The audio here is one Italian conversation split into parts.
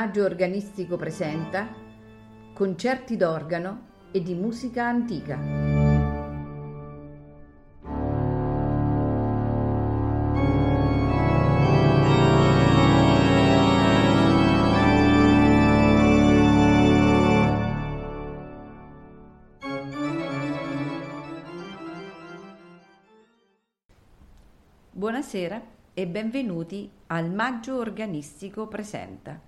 Maggio Organistico presenta concerti d'organo e di musica antica. Buonasera e benvenuti al Maggio Organistico Presenta.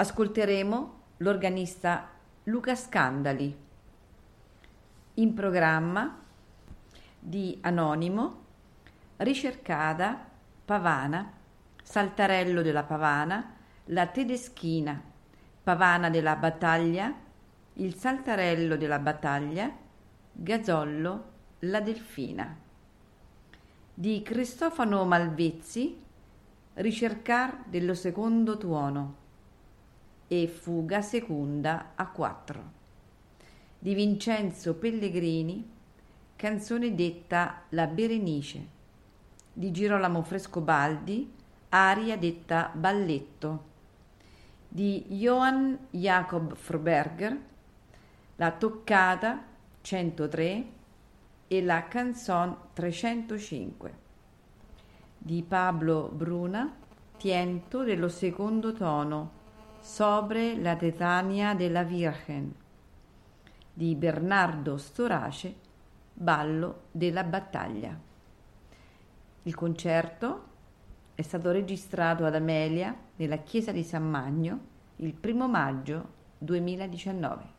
Ascolteremo l'organista Luca Scandali. In programma di Anonimo, Ricercada, Pavana, Saltarello della Pavana, La Tedeschina, Pavana della Battaglia, Il Saltarello della Battaglia, Gazzollo, La Delfina di Cristofano Malvezzi, Ricercar dello secondo tuono e Fuga seconda a quattro. Di Vincenzo Pellegrini, canzone detta La Berenice di Girolamo Frescobaldi, aria detta Balletto di Johann Jakob Froberger, La Toccata 103 e la Canzone 305 di Pablo Bruna, tiento dello secondo tono, Sobre la Tetania della Virgen di Bernardo Storace, Ballo della battaglia. Il concerto è stato registrato ad Amelia nella chiesa di San Magno il primo maggio 2019.